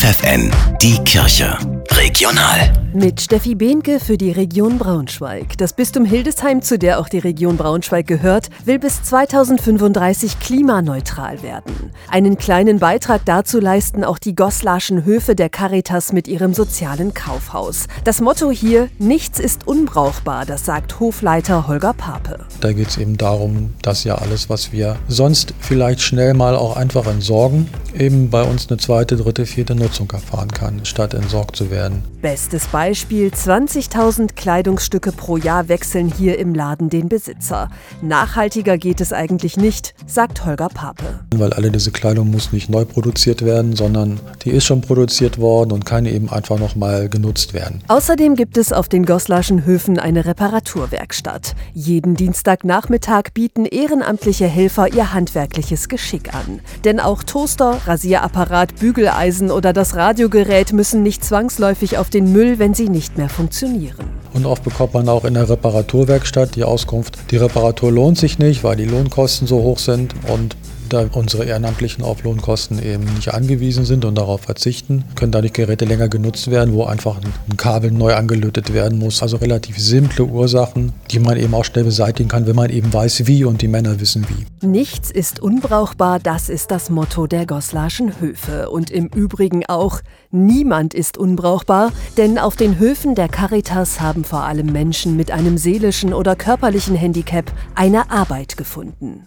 FFN, die Kirche. Regional. Mit Steffi Behnke für die Region Braunschweig. Das Bistum Hildesheim, zu der auch die Region Braunschweig gehört, will bis 2035 klimaneutral werden. Einen kleinen Beitrag dazu leisten auch die Goslarschen Höfe der Caritas mit ihrem sozialen Kaufhaus. Das Motto hier: Nichts ist unbrauchbar, das sagt Hofleiter Holger Pape. Da geht es eben darum, dass ja alles, was wir sonst vielleicht schnell mal auch einfach entsorgen, eben bei uns eine zweite, dritte, vierte Nutzung erfahren kann, statt entsorgt zu werden. Bestes Beispiel, 20.000 Kleidungsstücke pro Jahr wechseln hier im Laden den Besitzer. Nachhaltiger geht es eigentlich nicht, sagt Holger Pape. Weil alle diese Kleidung muss nicht neu produziert werden, sondern die ist schon produziert worden und kann eben einfach nochmal genutzt werden. Außerdem gibt es auf den Goslarschen Höfen eine Reparaturwerkstatt. Jeden Dienstagnachmittag bieten ehrenamtliche Helfer ihr handwerkliches Geschick an. Denn auch Toaster, Rasierapparat, Bügeleisen oder das Radiogerät müssen nicht zwangsläufig auf den Müll, wenn sie nicht mehr funktionieren. Und oft bekommt man auch in der Reparaturwerkstatt die Auskunft, die Reparatur lohnt sich nicht, weil die Lohnkosten so hoch sind und da unsere Ehrenamtlichen auf Lohnkosten eben nicht angewiesen sind und darauf verzichten, können dadurch Geräte länger genutzt werden, wo einfach ein Kabel neu angelötet werden muss. Also relativ simple Ursachen, die man eben auch schnell beseitigen kann, wenn man eben weiß, wie und die Männer wissen wie. Nichts ist unbrauchbar, das ist das Motto der Goslarschen Höfe. Und im Übrigen auch, niemand ist unbrauchbar, denn auf den Höfen der Caritas haben vor allem Menschen mit einem seelischen oder körperlichen Handicap eine Arbeit gefunden.